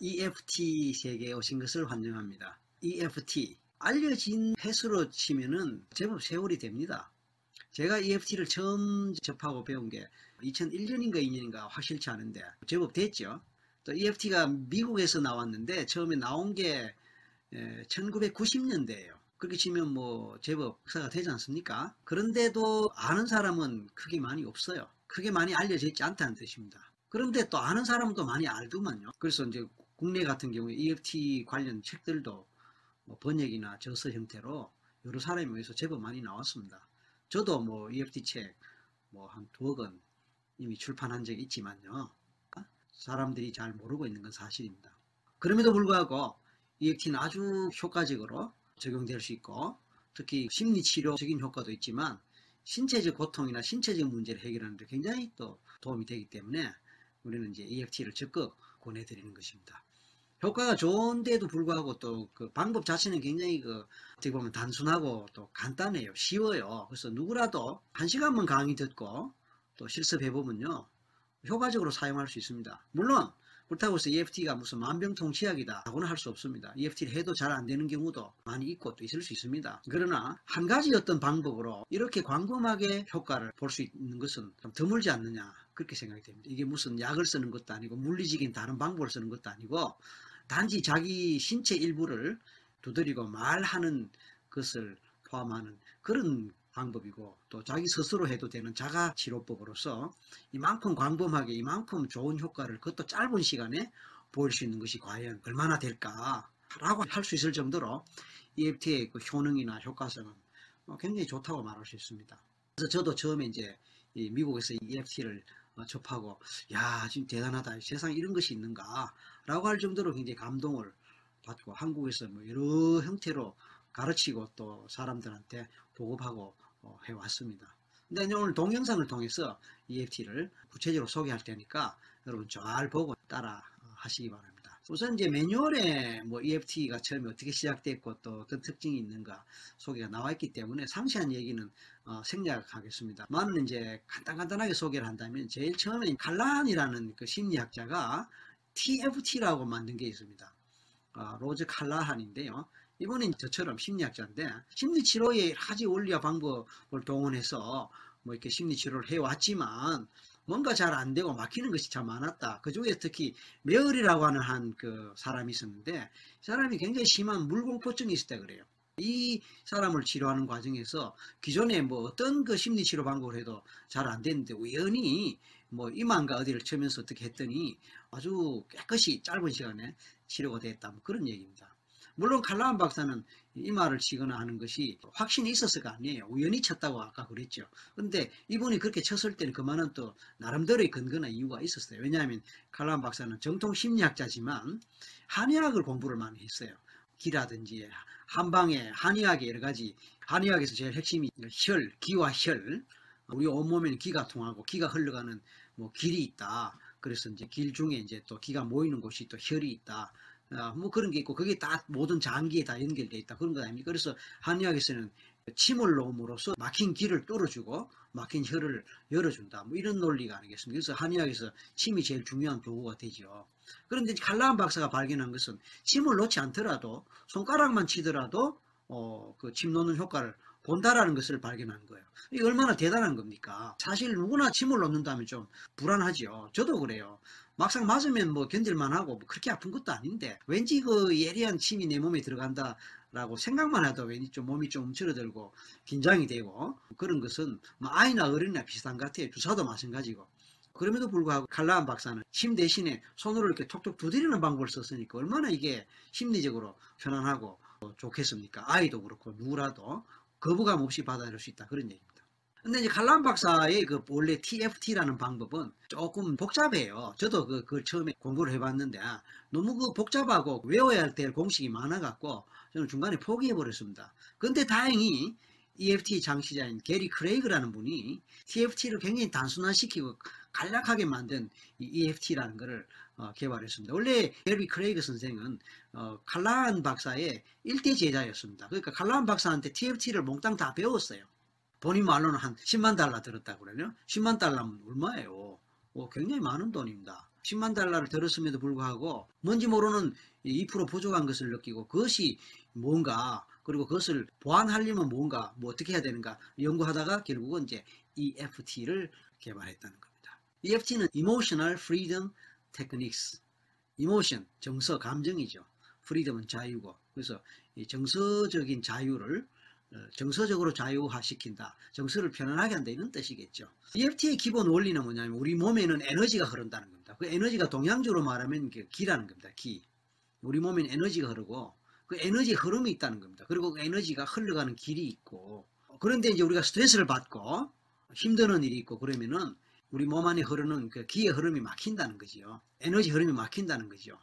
EFT 세계에 오신 것을 환영합니다. EFT 알려진 횟수로 치면은 제법 세월이 됩니다. 제가 EFT를 처음 접하고 배운 게 2001년인가 2년인가 확실치 않은데 제법 됐죠. 또 EFT가 미국에서 나왔는데 처음에 나온 게 1990년대예요. 그렇게 치면 뭐 제법 역사가 되지 않습니까? 그런데도 아는 사람은 크게 많이 없어요. 크게 많이 알려져 있지 않다는 뜻입니다. 그런데 또 아는 사람도 많이 알더만요. 그래서 이제 국내 같은 경우에 EFT 관련 책들도 뭐 번역이나 저서 형태로 여러 사람에 의해서 제법 많이 나왔습니다. 저도 뭐 EFT 책 뭐 한 두어 권 이미 출판한 적이 있지만요. 사람들이 잘 모르고 있는 건 사실입니다. 그럼에도 불구하고 EFT는 아주 효과적으로 적용될 수 있고 특히 심리치료적인 효과도 있지만 신체적 고통이나 신체적 문제를 해결하는 데 굉장히 또 도움이 되기 때문에 우리는 이제 EFT를 적극 권해드리는 것입니다. 효과가 좋은데도 불구하고 또 그 방법 자체는 굉장히 그 어떻게 보면 단순하고 또 간단해요. 쉬워요. 그래서 누구라도 한 시간만 강의 듣고 또 실습해 보면요. 효과적으로 사용할 수 있습니다. 물론 그렇다고 해서 EFT가 무슨 만병통치약이다 하고는 할 수 없습니다. EFT를 해도 잘 안 되는 경우도 많이 있고 또 있을 수 있습니다. 그러나 한 가지 어떤 방법으로 이렇게 광범하게 효과를 볼 수 있는 것은 좀 드물지 않느냐 그렇게 생각이 됩니다. 이게 무슨 약을 쓰는 것도 아니고 물리적인 다른 방법을 쓰는 것도 아니고 단지 자기 신체 일부를 두드리고 말하는 것을 포함하는 그런 방법이고 또 자기 스스로 해도 되는 자가 치료법으로서 이만큼 광범하게 이만큼 좋은 효과를 그것도 짧은 시간에 보일 수 있는 것이 과연 얼마나 될까라고 할 수 있을 정도로 EFT의 그 효능이나 효과성은 뭐 굉장히 좋다고 말할 수 있습니다. 그래서 저도 처음에 이제 미국에서 EFT를 어, 접하고 야 지금 대단하다. 세상에 이런 것이 있는가 라고 할 정도로 굉장히 감동을 받고 한국에서 뭐 여러 형태로 가르치고 또 사람들한테 보급하고 어, 해왔습니다. 근데 오늘 동영상을 통해서 EFT를 구체적으로 소개할 테니까 여러분 잘 보고 따라 하시기 바랍니다. 우선 이제 매뉴얼에 뭐 EFT가 처음에 어떻게 시작됐고 또 어떤 특징이 있는가 소개가 나와 있기 때문에 상세한 얘기는 어, 생략하겠습니다. 많은 이제 간단간단하게 소개를 한다면 제일 처음에 칼라한이라는 그 심리학자가 TFT라고 만든 게 있습니다. 어, 로즈 칼라한인데요. 이분은 저처럼 심리학자인데 심리치료의 가지 원리와 방법을 동원해서 뭐 이렇게 심리치료를 해왔지만 뭔가 잘 안 되고 막히는 것이 참 많았다. 그 중에 특히 메어리라고 하는 한 그 사람이 있었는데 사람이 굉장히 심한 물공포증이 때 그래요. 이 사람을 치료하는 과정에서 기존에 뭐 어떤 그 심리치료 방법을 해도 잘안 됐는데 우연히 뭐 이만가 어디를 치면서 어떻게 했더니 아주 깨끗이 짧은 시간에 치료가 됐다. 뭐 그런 얘기입니다. 물론 칼라한 박사는 이 말을 치거나 하는 것이 확신이 있었을거 아니에요. 우연히 쳤다고 아까 그랬죠. 근데 이분이 그렇게 쳤을 때는 그만한 또 나름대로의 근거나 이유가 있었어요. 왜냐하면 칼라한 박사는 정통 심리학자지만 한의학을 공부를 많이 했어요. 기라든지 한방에 한의학의 여러 가지 한의학에서 제일 핵심이 혈, 기와 혈. 우리 온몸에는 기가 통하고 기가 흘러가는 뭐 길이 있다. 그래서 이제 길 중에 이제 또 기가 모이는 곳이 또 혈이 있다. 아, 뭐 그런 게 있고 그게 다 모든 장기에 다 연결되어 있다 그런 거 아닙니까? 그래서 한의학에서는 침을 놓음으로써 막힌 길을 뚫어주고 막힌 혀를 열어준다. 뭐 이런 논리가 아니겠습니까? 그래서 한의학에서 침이 제일 중요한 도구가 되죠. 그런데 칼라한 박사가 발견한 것은 침을 놓지 않더라도 손가락만 치더라도 어, 그 침 놓는 효과를 본다라는 것을 발견한 거예요. 이게 얼마나 대단한 겁니까? 사실 누구나 침을 놓는다면 좀 불안하죠. 저도 그래요. 막상 맞으면 뭐 견딜만 하고 뭐 그렇게 아픈 것도 아닌데 왠지 그 예리한 침이 내 몸에 들어간다 라고 생각만 해도 왠지 좀 몸이 좀 움츠러들고 긴장이 되고 그런 것은 뭐 아이나 어른이나 비슷한 것 같아요. 주사도 마찬가지고. 그럼에도 불구하고 칼라한 박사는 침 대신에 손으로 이렇게 톡톡 두드리는 방법을 썼으니까 얼마나 이게 심리적으로 편안하고 좋겠습니까? 아이도 그렇고 누구라도 거부감 없이 받아들일 수 있다. 그런 얘기입니다. 근데 이제 칼람 박사의 그 원래 TFT라는 방법은 조금 복잡해요. 저도 그, 그 처음에 공부를 해봤는데 너무 그 복잡하고 외워야 할 때 공식이 많아갖고 저는 중간에 포기해버렸습니다. 근데 다행히 EFT 창시자인 게리 크레이그라는 분이 TFT를 굉장히 단순화시키고 간략하게 만든 이 EFT라는 것을 어, 개발했습니다. 원래 게리 크레이그 선생은 어, 칼라한 박사의 일대 제자였습니다. 그러니까 칼라한 박사한테 TFT를 몽땅 다 배웠어요. 본인 말로는 한 10만 달러 들었다고 그러요 10만 달러면 얼마예요? 어, 굉장히 많은 돈입니다. 10만 달러를 들었음에도 불구하고 뭔지 모르는 2% 부족한 것을 느끼고 그것이 뭔가 그리고 그것을 보완하려면 뭔가 뭐 어떻게 해야 되는가 연구하다가 결국은 이제 EFT를 개발했다는 겁니다. EFT는 Emotional Freedom Techniques. Emotion, 정서, 감정이죠. Freedom은 자유고 그래서 이 정서적인 자유를 어, 정서적으로 자유화시킨다. 정서를 편안하게 한다. 이런 뜻이겠죠. EFT의 기본 원리는 뭐냐면 우리 몸에는 에너지가 흐른다는 겁니다. 그 에너지가 동양적으로 말하면 그 기라는 겁니다. 기. 우리 몸에는 에너지가 흐르고 그 에너지 흐름이 있다는 겁니다. 그리고 그 에너지가 흘러가는 길이 있고 그런데 이제 우리가 스트레스를 받고 힘드는 일이 있고 그러면은 우리 몸 안에 흐르는 그 기의 흐름이 막힌다는 거지요. 에너지 흐름이 막힌다는 거죠.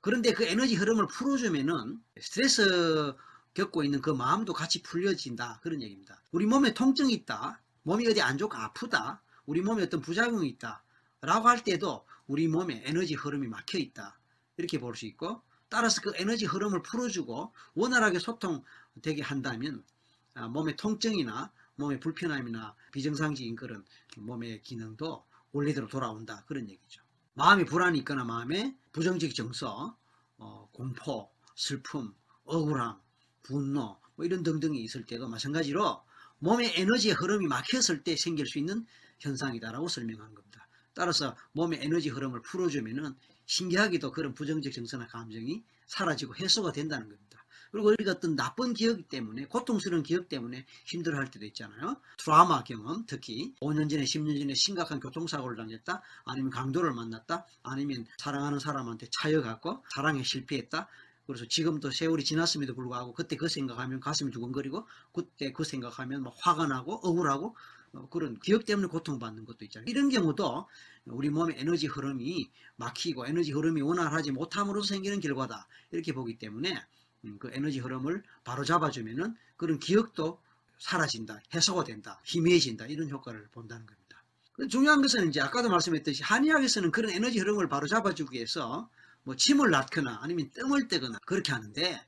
그런데 그 에너지 흐름을 풀어주면은 스트레스 겪고 있는 그 마음도 같이 풀려진다. 그런 얘기입니다. 우리 몸에 통증이 있다. 몸이 어디 안 좋고 아프다. 우리 몸에 어떤 부작용이 있다. 라고 할 때도 우리 몸에 에너지 흐름이 막혀 있다. 이렇게 볼 수 있고 따라서 그 에너지 흐름을 풀어주고 원활하게 소통되게 한다면 아, 몸의 통증이나 몸의 불편함이나 비정상적인 그런 몸의 기능도 원래대로 돌아온다. 그런 얘기죠. 마음이 불안이 있거나 마음에 부정적 정서, 어, 공포, 슬픔, 억울함, 분노 뭐 이런 등등이 있을 때도 마찬가지로 몸의 에너지의 흐름이 막혔을 때 생길 수 있는 현상이다라고 설명한 겁니다. 따라서 몸의 에너지 흐름을 풀어주면은 신기하게도 그런 부정적 정서나 감정이 사라지고 해소가 된다는 겁니다. 그리고 우리가 어떤 나쁜 기억 때문에 고통스러운 기억 때문에 힘들어할 때도 있잖아요. 트라우마 경험 특히 5년 전에 10년 전에 심각한 교통사고를 당했다 아니면 강도를 만났다 아니면 사랑하는 사람한테 차여갖고 사랑에 실패했다 그래서 지금도 세월이 지났음에도 불구하고 그때 그 생각하면 가슴이 두근거리고 그때 그 생각하면 막 화가 나고 억울하고 어, 그런 기억 때문에 고통받는 것도 있잖아요. 이런 경우도 우리 몸의 에너지 흐름이 막히고 에너지 흐름이 원활하지 못함으로써 생기는 결과다. 이렇게 보기 때문에 음, 그 에너지 흐름을 바로 잡아주면은 그런 기억도 사라진다. 해소가 된다. 희미해진다. 이런 효과를 본다는 겁니다. 중요한 것은 이제 아까도 말씀했듯이 한의학에서는 그런 에너지 흐름을 바로 잡아주기 위해서 뭐 침을 낳거나 아니면 뜸을 떼거나 그렇게 하는데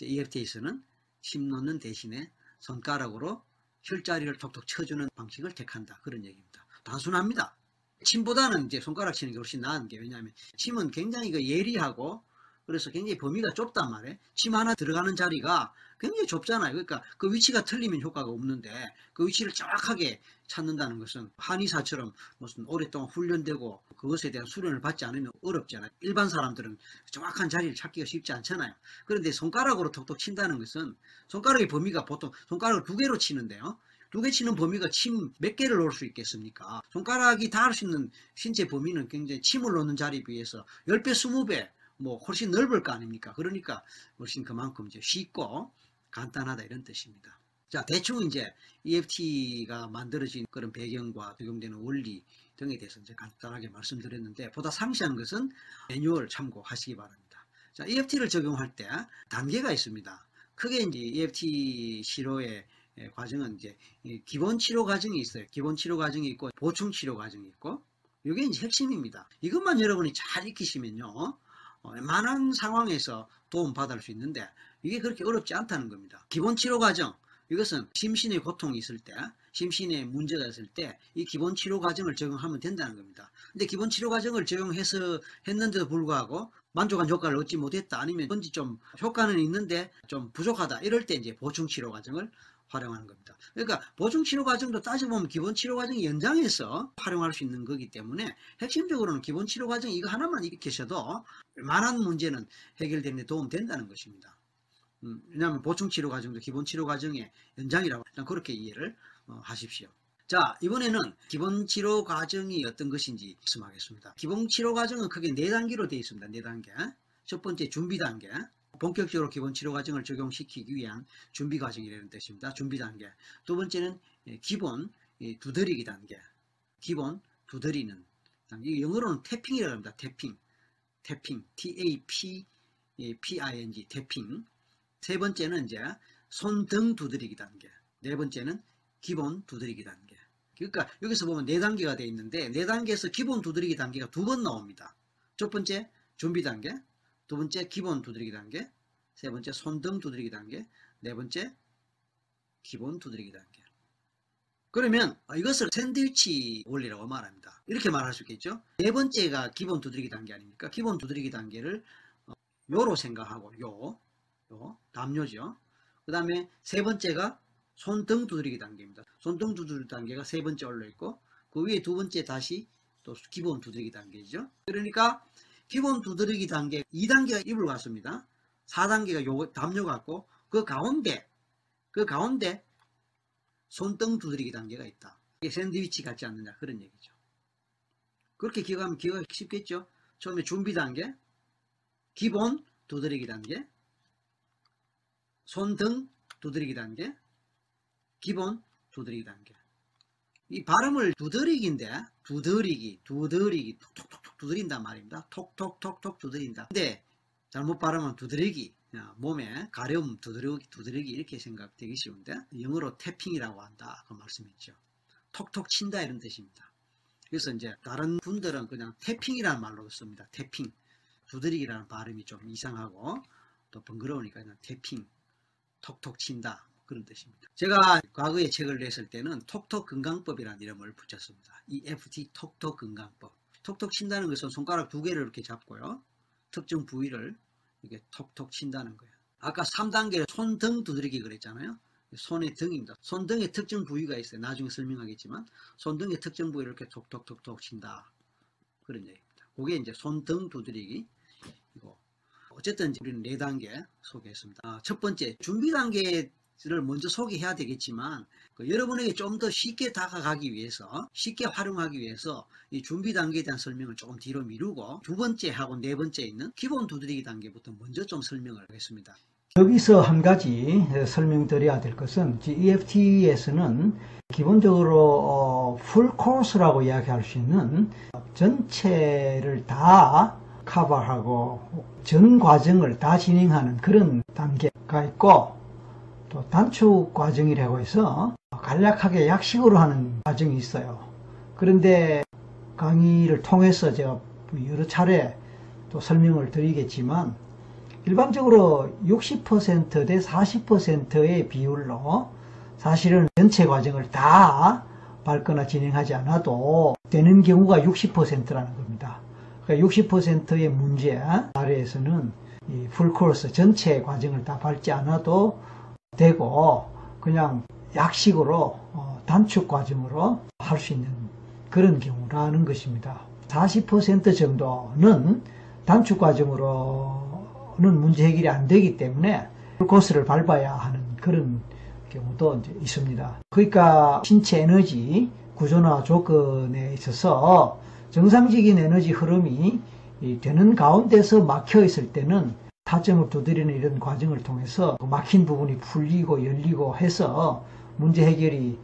EFT에서는 침 놓는 대신에 손가락으로 혈자리를 톡톡 쳐주는 방식을 택한다. 그런 얘기입니다. 단순합니다. 침보다는 이제 손가락 치는 게 훨씬 나은 게 왜냐하면 침은 굉장히 그 예리하고 그래서 굉장히 범위가 좁단 말이에요. 침 하나 들어가는 자리가 굉장히 좁잖아요. 그러니까 그 위치가 틀리면 효과가 없는데 그 위치를 정확하게 찾는다는 것은 한의사처럼 무슨 오랫동안 훈련되고 그것에 대한 수련을 받지 않으면 어렵잖아요. 일반 사람들은 정확한 자리를 찾기가 쉽지 않잖아요. 그런데 손가락으로 톡톡 친다는 것은 손가락의 범위가 보통 손가락을 두 개로 치는데요. 두 개 치는 범위가 침 몇 개를 놓을 수 있겠습니까? 손가락이 닿을 수 있는 신체 범위는 굉장히 침을 놓는 자리에 비해서 10배, 20배 뭐 훨씬 넓을 거 아닙니까? 그러니까 훨씬 그만큼 이제 쉽고 간단하다 이런 뜻입니다. 자, 대충 이제 EFT가 만들어진 그런 배경과 적용되는 원리 등에 대해서 이제 간단하게 말씀드렸는데 보다 상세한 것은 매뉴얼 참고하시기 바랍니다. 자, EFT를 적용할 때 단계가 있습니다. 크게 이제 EFT 치료의 과정은 이제 기본 치료 과정이 있어요. 기본 치료 과정이 있고 보충 치료 과정이 있고 이게 이제 핵심입니다. 이것만 여러분이 잘 익히시면요. 어, 웬만한 상황에서 도움 받을 수 있는데 이게 그렇게 어렵지 않다는 겁니다. 기본 치료 과정 이것은 심신의 고통이 있을 때 심신의 문제가 있을 때 이 기본 치료 과정을 적용하면 된다는 겁니다. 근데 기본 치료 과정을 적용해서 했는데도 불구하고 만족한 효과를 얻지 못했다 아니면 뭔지 좀 효과는 있는데 좀 부족하다 이럴 때 이제 보충 치료 과정을 활용하는 겁니다. 그러니까 보충 치료 과정도 따져보면 기본 치료 과정이 연장해서 활용할 수 있는 거기 때문에 핵심적으로는 기본 치료 과정 이거 하나만 익히셔도 웬만한 문제는 해결되는 데 도움 된다는 것입니다. 음, 왜냐하면 보충 치료 과정도 기본 치료 과정의 연장이라고 일단 그렇게 이해를 어, 하십시오. 자 이번에는 기본 치료 과정이 어떤 것인지 말씀하겠습니다. 기본 치료 과정은 크게 네 단계로 되어 있습니다. 네 단계. 첫 번째 준비 단계, 본격적으로 기본 치료 과정을 적용시키기 위한 준비 과정이라는 뜻입니다. 준비 단계. 두 번째는 예, 기본 예, 두드리기 단계. 기본 두드리는. 영어로는 태핑이라고 합니다. 태핑. 태핑. T-A-P, P-I-N-G. 태핑. 세 번째는 이제 손등 두드리기 단계. 네 번째는 기본 두드리기 단계. 그러니까 여기서 보면 네 단계가 되어 있는데 네 단계에서 기본 두드리기 단계가 두 번 나옵니다. 첫 번째 준비 단계, 두 번째 기본 두드리기 단계, 세 번째 손등 두드리기 단계, 네 번째 기본 두드리기 단계. 그러면 이것을 샌드위치 원리라고 말합니다. 이렇게 말할 수 있겠죠. 네 번째가 기본 두드리기 단계 아닙니까? 기본 두드리기 단계를 어, 요로 생각하고 요, 요 담요죠. 그 다음에 세 번째가 손등 두드리기 단계입니다. 손등 두드리기 단계가 세 번째 올라 있고 그 위에 두 번째 다시 또 기본 두드리기 단계죠. 그러니까 기본 두드리기 단계 2단계가 입을 갔습니다. 4단계가 요 담요 같고 그 가운데 그 가운데 손등 두드리기 단계가 있다. 이게 샌드위치 같지 않느냐 그런 얘기죠. 그렇게 기억하면 기억하기 쉽겠죠. 처음에 준비 단계, 기본 두드리기 단계, 손등 두드리기 단계, 기본 두드리기 단계. 이 발음을 두드리기인데 두드리기, 두드리기, 톡톡톡 두드린단 말입니다. 톡톡톡톡 두드린다. 근데 잘못 발음하면 두드리기, 야, 몸에 가려움 두드리기, 두드리기 이렇게 생각되기 쉬운데 영어로 태핑이라고 한다 그 말씀이죠. 톡톡 친다 이런 뜻입니다. 그래서 이제 다른 분들은 그냥 태핑이라는 말로 씁니다. 태핑. 두드리기라는 발음이 좀 이상하고 또 번거로우니까 그냥 태핑. 톡톡 친다. 그런 뜻입니다. 제가 과거에 책을 냈을 때는 톡톡 건강법이라는 이름을 붙였습니다. EFT 톡톡 건강법. 톡톡 친다는 것은 손가락 두 개를 이렇게 잡고요. 특정 부위를 이게 톡톡 친다는 거예요. 아까 3단계 손등 두드리기 그랬잖아요. 손의 등입니다. 손등에 특정 부위가 있어요. 나중에 설명하겠지만 손등의 특정 부위를 이렇게 톡톡톡톡 친다. 그런 얘기입니다. 그게 이제 손등 두드리기 이고 어쨌든 우리는 네 단계 소개했습니다. 아, 첫 번째 준비 단계 를 먼저 소개해야 되겠지만 그 여러분에게 좀 더 쉽게 다가가기 위해서 쉽게 활용하기 위해서 이 준비 단계에 대한 설명을 조금 뒤로 미루고 두 번째 하고 네 번째 있는 기본 두드리기 단계부터 먼저 좀 설명을 하겠습니다. 여기서 한 가지 설명드려야 될 것은 EFT에서는 기본적으로 어, 풀 코스라고 이야기할 수 있는 전체를 다 커버하고 전 과정을 다 진행하는 그런 단계가 있고 또 단축 과정이라고 해서 간략하게 약식으로 하는 과정이 있어요. 그런데 강의를 통해서 제가 여러 차례 또 설명을 드리겠지만 일반적으로 60%대 40%의 비율로 사실은 전체 과정을 다 밟거나 진행하지 않아도 되는 경우가 60%라는 겁니다. 그러니까 60%의 문제 아래에서는 이 풀코스 전체 과정을 다 밟지 않아도 되고 그냥 약식으로 어, 단축 과정으로 할 수 있는 그런 경우라는 것입니다. 40% 정도는 단축 과정으로는 문제 해결이 안 되기 때문에 풀코스를 밟아야 하는 그런 경우도 있습니다. 그러니까 신체 에너지 구조나 조건에 있어서 정상적인 에너지 흐름이 되는 가운데서 막혀 있을 때는 타점을 두드리는 이런 과정을 통해서 그 막힌 부분이 풀리고 열리고 해서 문제 해결이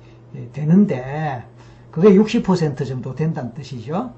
되는데 그게 60% 정도 된다는 뜻이죠.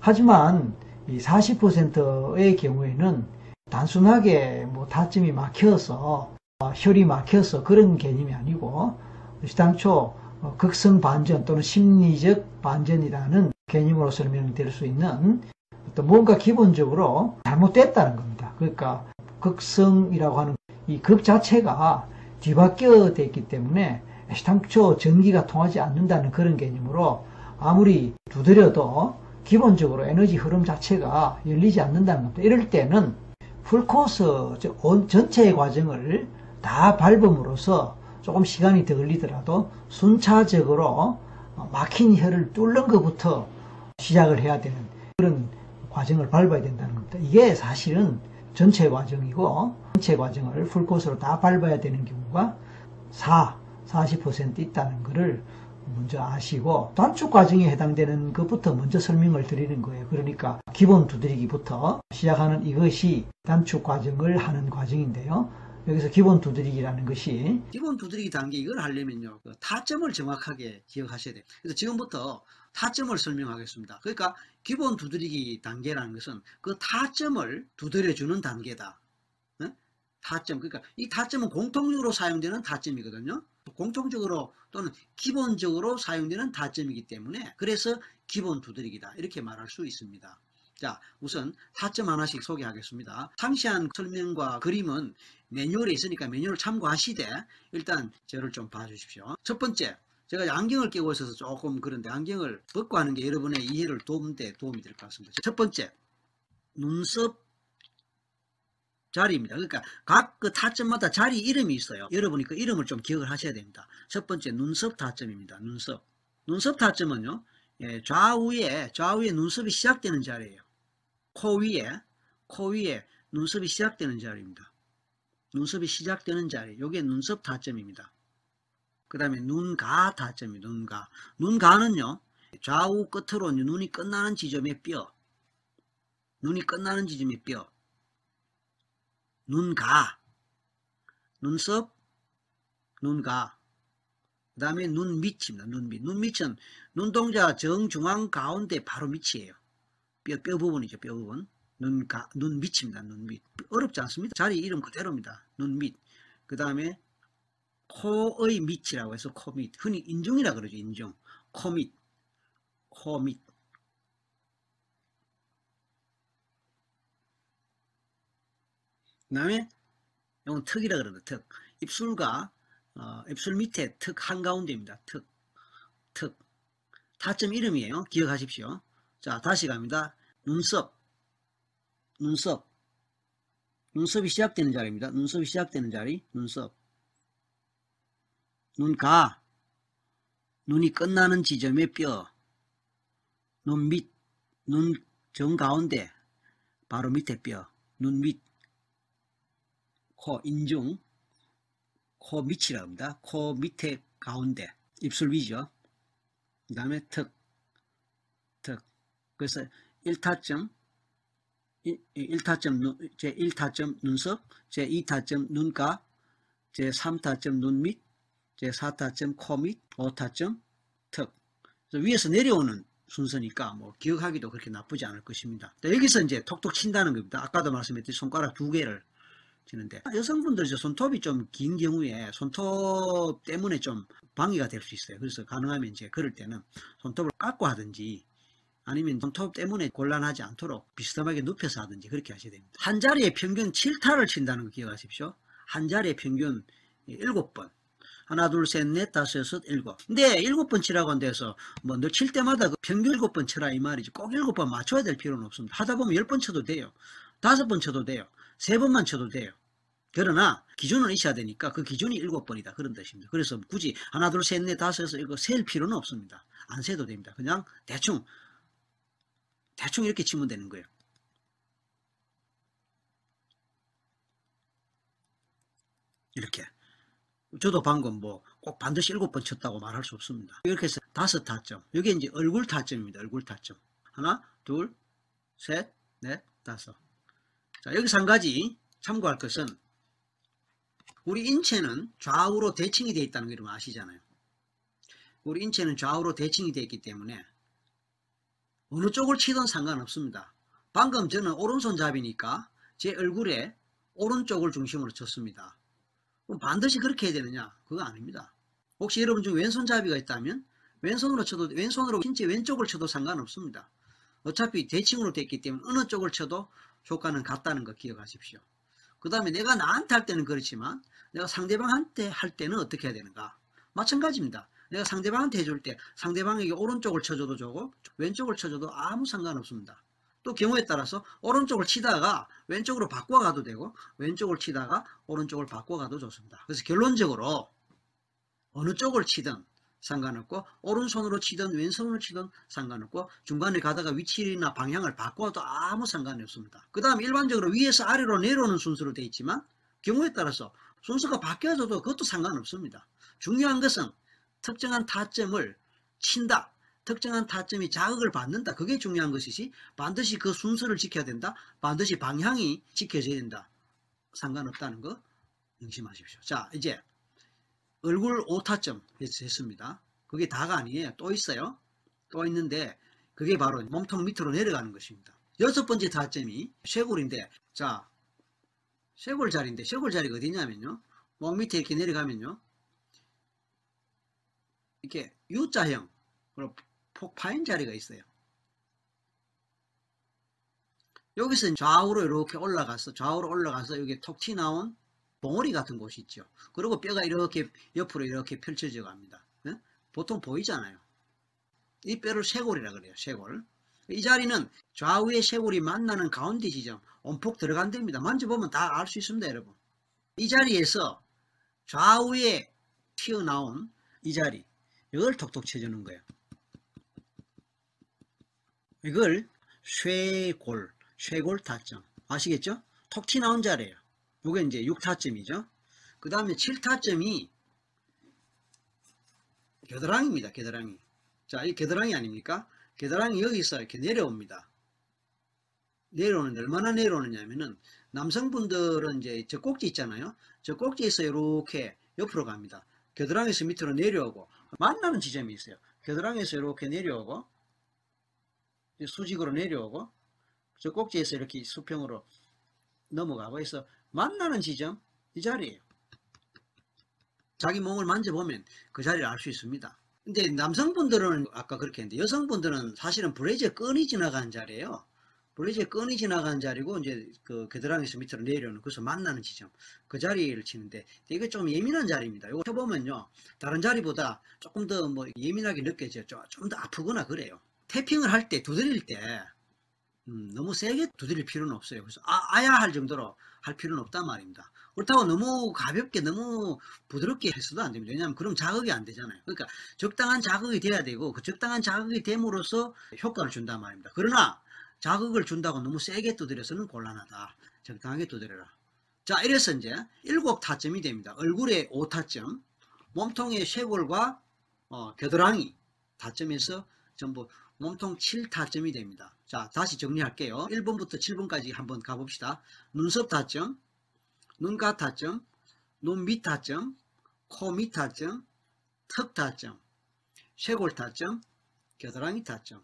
하지만 이 40%의 경우에는 단순하게 뭐 타점이 막혀서 혈이 막혀서 그런 개념이 아니고 시당초 극성 반전 또는 심리적 반전이라는 개념으로 설명될 수 있는 어떤 뭔가 기본적으로 잘못됐다는 겁니다. 그러니까 극성이라고 하는 이 극 자체가 뒤바뀌어 됐기 때문에 당초 전기가 통하지 않는다는 그런 개념으로 아무리 두드려도 기본적으로 에너지 흐름 자체가 열리지 않는다는 겁니다. 이럴 때는 풀코스 전체의 과정을 다 밟음으로써 조금 시간이 더 걸리더라도 순차적으로 막힌 혀를 뚫는 것부터 시작을 해야 되는 그런 과정을 밟아야 된다는 겁니다. 이게 사실은 전체 과정이고 전체 과정을 풀코스로 다 밟아야 되는 경우가 4, 40% 있다는 것을 먼저 아시고 단축 과정에 해당되는 것부터 먼저 설명을 드리는 거예요. 그러니까 기본 두드리기부터 시작하는 이것이 단축 과정을 하는 과정인데요. 여기서 기본 두드리기라는 것이 기본 두드리기 단계 이걸 하려면요 그 타점을 정확하게 기억하셔야 돼요 그래서 지금부터 타점을 설명하겠습니다 그러니까 기본 두드리기 단계라는 것은 그 타점을 두드려 주는 단계다 네? 타점 그러니까 이 타점은 공통적으로 사용되는 타점이거든요 공통적으로 또는 기본적으로 사용되는 타점이기 때문에 그래서 기본 두드리기다 이렇게 말할 수 있습니다 자, 우선 타점 하나씩 소개하겠습니다. 상시한 설명과 그림은 매뉴얼에 있으니까 매뉴얼 참고하시되 일단 저를 좀 봐주십시오. 첫 번째, 제가 안경을 끼고 있어서 조금 그런데 안경을 벗고 하는 게 여러분의 이해를 도움데 도움이 될 것 같습니다. 첫 번째, 눈썹 자리입니다. 그러니까 각 그 타점마다 자리 이름이 있어요. 여러분이 그 이름을 좀 기억을 하셔야 됩니다. 첫 번째 눈썹 타점입니다. 눈썹. 눈썹 타점은요. 예, 좌우에 좌우에 눈썹이 시작되는 자리예요. 코 위에 코 위에 눈썹이 시작되는 자리입니다. 눈썹이 시작되는 자리. 요게 눈썹 타점입니다. 그 다음에 눈가 타점이 눈가. 눈가는요. 좌우 끝으로 눈이 끝나는 지점의 뼈. 눈이 끝나는 지점의 뼈. 눈가. 눈썹, 눈가. 그 다음에 눈 밑입니다. 눈 밑. 눈 밑은 눈동자 정중앙 가운데 바로 밑이에요. 뼈, 뼈 부분이죠. 뼈 부분. 눈가, 눈 밑입니다. 눈 밑. 어렵지 않습니다. 자리 이름 그대로입니다. 눈 밑. 그 다음에 코의 밑이라고 해서 코 밑. 흔히 인중이라 그러죠. 인중. 코 밑. 코 밑. 그 다음에 이건 턱이라 그러는데 턱. 입술과 어, 입술 밑에 턱 한가운데입니다. 턱. 턱. 타점 이름이에요. 기억하십시오. 자, 다시 갑니다. 눈썹. 눈썹. 눈썹이 시작되는 자리입니다. 눈썹이 시작되는 자리. 눈썹. 눈가. 눈이 끝나는 지점의 뼈. 눈 밑. 눈 정가운데. 바로 밑에 뼈. 눈 밑. 코 인중. 코 밑이라고 합니다. 코 밑에 가운데. 입술 위죠. 그 다음에 턱. 턱. 그래서 1타점, 1타점, 눈, 제 1타점 눈썹, 제 2타점 눈가, 제 3타점 눈밑, 제4타점 코밑, 5타점 턱. 그래서 위에서 내려오는 순서니까 뭐 기억하기도 그렇게 나쁘지 않을 것입니다. 여기서 이제 톡톡 친다는 겁니다. 아까도 말씀했듯이 손가락 두 개를 치는데 여성분들 손톱이 좀 긴 경우에 손톱 때문에 좀 방해가 될 수 있어요. 그래서 가능하면 이제 그럴 때는 손톱을 깎고 하든지 아니면 손톱 때문에 곤란하지 않도록 비스듬하게 눕혀서 하든지 그렇게 하셔야 됩니다. 한 자리에 평균 7타를 친다는 거 기억하십시오. 한 자리에 평균 7번. 하나, 둘, 셋, 넷, 다섯, 여섯, 일곱. 근데 일곱 번 치라고 한데서 뭐 너 칠 때마다 그 평균 일곱 번 치라 이 말이지. 꼭 일곱 번 맞춰야 될 필요는 없습니다. 하다 보면 열 번 쳐도 돼요. 다섯 번 쳐도 돼요. 세 번만 쳐도 돼요. 그러나 기준은 있어야 되니까 그 기준이 일곱 번이다 그런 뜻입니다. 그래서 굳이 하나, 둘, 셋, 넷, 다섯, 여섯, 일곱 셀 필요는 없습니다. 안 세도 됩니다. 그냥 대충 대충 이렇게 치면 되는 거예요. 이렇게. 저도 방금 뭐 꼭 반드시 일곱 번 쳤다고 말할 수 없습니다. 이렇게 해서 다섯 타점. 이게 이제 얼굴 타점입니다. 얼굴 타점. 하나, 둘, 셋, 넷, 다섯. 자, 여기서 한 가지 참고할 것은 우리 인체는 좌우로 대칭이 되어 있다는 걸 아시잖아요. 우리 인체는 좌우로 대칭이 되어 있기 때문에 어느 쪽을 치든 상관없습니다. 방금 저는 오른손잡이니까 제 얼굴에 오른쪽을 중심으로 쳤습니다. 반드시 그렇게 해야 되느냐? 그거 아닙니다. 혹시 여러분 중 왼손잡이가 있다면 왼손으로 쳐도 왼손으로 신체 왼쪽을 쳐도 상관없습니다. 어차피 대칭으로 됐기 때문에 어느 쪽을 쳐도 효과는 같다는 거 기억하십시오. 그 다음에 내가 나한테 할 때는 그렇지만 내가 상대방한테 할 때는 어떻게 해야 되는가? 마찬가지입니다. 내가 상대방한테 해줄 때 상대방에게 오른쪽을 쳐줘도 좋고 왼쪽을 쳐줘도 아무 상관없습니다. 또 경우에 따라서 오른쪽을 치다가 왼쪽으로 바꿔가도 되고 왼쪽을 치다가 오른쪽을 바꿔가도 좋습니다. 그래서 결론적으로 어느 쪽을 치든 상관없고 오른손으로 치든 왼손으로 치든 상관없고 중간에 가다가 위치나 방향을 바꿔도 아무 상관이 없습니다. 그 다음 일반적으로 위에서 아래로 내려오는 순서로 되어 있지만 경우에 따라서 순서가 바뀌어져도 그것도 상관없습니다. 중요한 것은 특정한 타점을 친다. 특정한 타점이 자극을 받는다. 그게 중요한 것이지 반드시 그 순서를 지켜야 된다. 반드시 방향이 지켜져야 된다. 상관없다는 거 명심하십시오. 자 이제 얼굴 오타점 했습니다. 그게 다가 아니에요. 또 있어요. 또 있는데 그게 바로 몸통 밑으로 내려가는 것입니다. 여섯 번째 타점이 쇄골인데 자 쇄골 자리인데 쇄골 자리가 어디냐면요. 목 밑에 이렇게 내려가면요. 이렇게 U자형 그리고 폭파인 자리가 있어요. 여기서 좌우로 이렇게 올라가서 좌우로 올라가서 여기 톡 튀나온 봉오리 같은 곳이 있죠. 그리고 뼈가 이렇게 옆으로 이렇게 펼쳐져 갑니다. 예? 보통 보이잖아요. 이 뼈를 쇄골이라 그래요. 쇄골. 이 자리는 좌우의 쇄골이 만나는 가운데 지점, 온폭 들어간 데입니다. 만져보면 다 알 수 있습니다, 여러분. 이 자리에서 좌우에 튀어나온 이 자리, 이걸 톡톡 쳐주는 거예요. 이걸 쇄골, 쇄골 타점. 아시겠죠? 톡 튀나온 자리예요. 이게 이제 6타점이죠. 그 다음에 7타점이 겨드랑이입니다. 겨드랑이. 자, 이 겨드랑이 아닙니까? 겨드랑이 여기서 이렇게 내려옵니다. 내려오는데 얼마나 내려오느냐면은 남성분들은 이제 저 꼭지 있잖아요. 저 꼭지에서 이렇게 옆으로 갑니다. 겨드랑이에서 밑으로 내려오고 만나는 지점이 있어요. 겨드랑이에서 이렇게 내려오고 수직으로 내려오고 저 꼭지에서 이렇게 수평으로 넘어가고 해서 만나는 지점 이 자리예요. 자기 몸을 만져보면 그 자리를 알 수 있습니다. 근데 남성분들은 아까 그렇게 했는데 여성분들은 사실은 브레이즈에 끈이 지나가는 자리예요. 브레이즈에 끈이 지나가는 자리고 이제 그 겨드랑이에서 밑으로 내려오는 그래서 만나는 지점 그 자리를 치는데 이게 좀 예민한 자리입니다. 이거 쳐보면요 다른 자리보다 조금 더 뭐 예민하게 느껴져요. 좀 더 아프거나 그래요. 태핑을 할 때 두드릴 때 음, 너무 세게 두드릴 필요는 없어요. 그래서 아, 아야 할 정도로 할 필요는 없단 말입니다. 그렇다고 너무 가볍게 너무 부드럽게 해서도 안 됩니다. 왜냐하면 그럼 자극이 안 되잖아요. 그러니까 적당한 자극이 돼야 되고 그 적당한 자극이 됨으로써 효과를 준단 말입니다. 그러나 자극을 준다고 너무 세게 두드려서는 곤란하다. 적당하게 두드려라. 자 이래서 이제 일곱 타점이 됩니다. 얼굴에 5타점, 몸통의 쇄골과 어, 겨드랑이 타점에서 전부 몸통 7타점이 됩니다. 자, 다시 정리할게요. 1번부터 7번까지 한번 가봅시다. 눈썹 타점, 눈가 타점, 눈 밑 타점, 코 밑 타점, 턱 타점, 쇄골 타점, 겨드랑이 타점.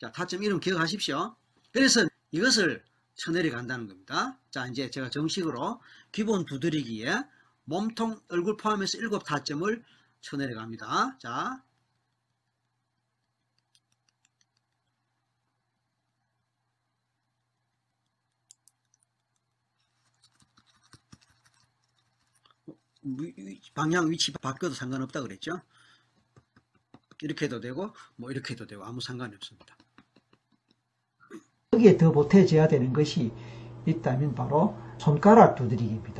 자, 타점 이름 기억하십시오. 그래서 이것을 쳐내려 간다는 겁니다. 자, 이제 제가 정식으로 기본 두드리기에 몸통 얼굴 포함해서 7 타점을 쳐내려 갑니다. 자, 방향 위치 바뀌어도 상관없다 그랬죠? 이렇게 해도 되고 뭐 이렇게 해도 되고 아무 상관이 없습니다. 여기에 더 보태져야 되는 것이 있다면 바로 손가락 두드리기입니다.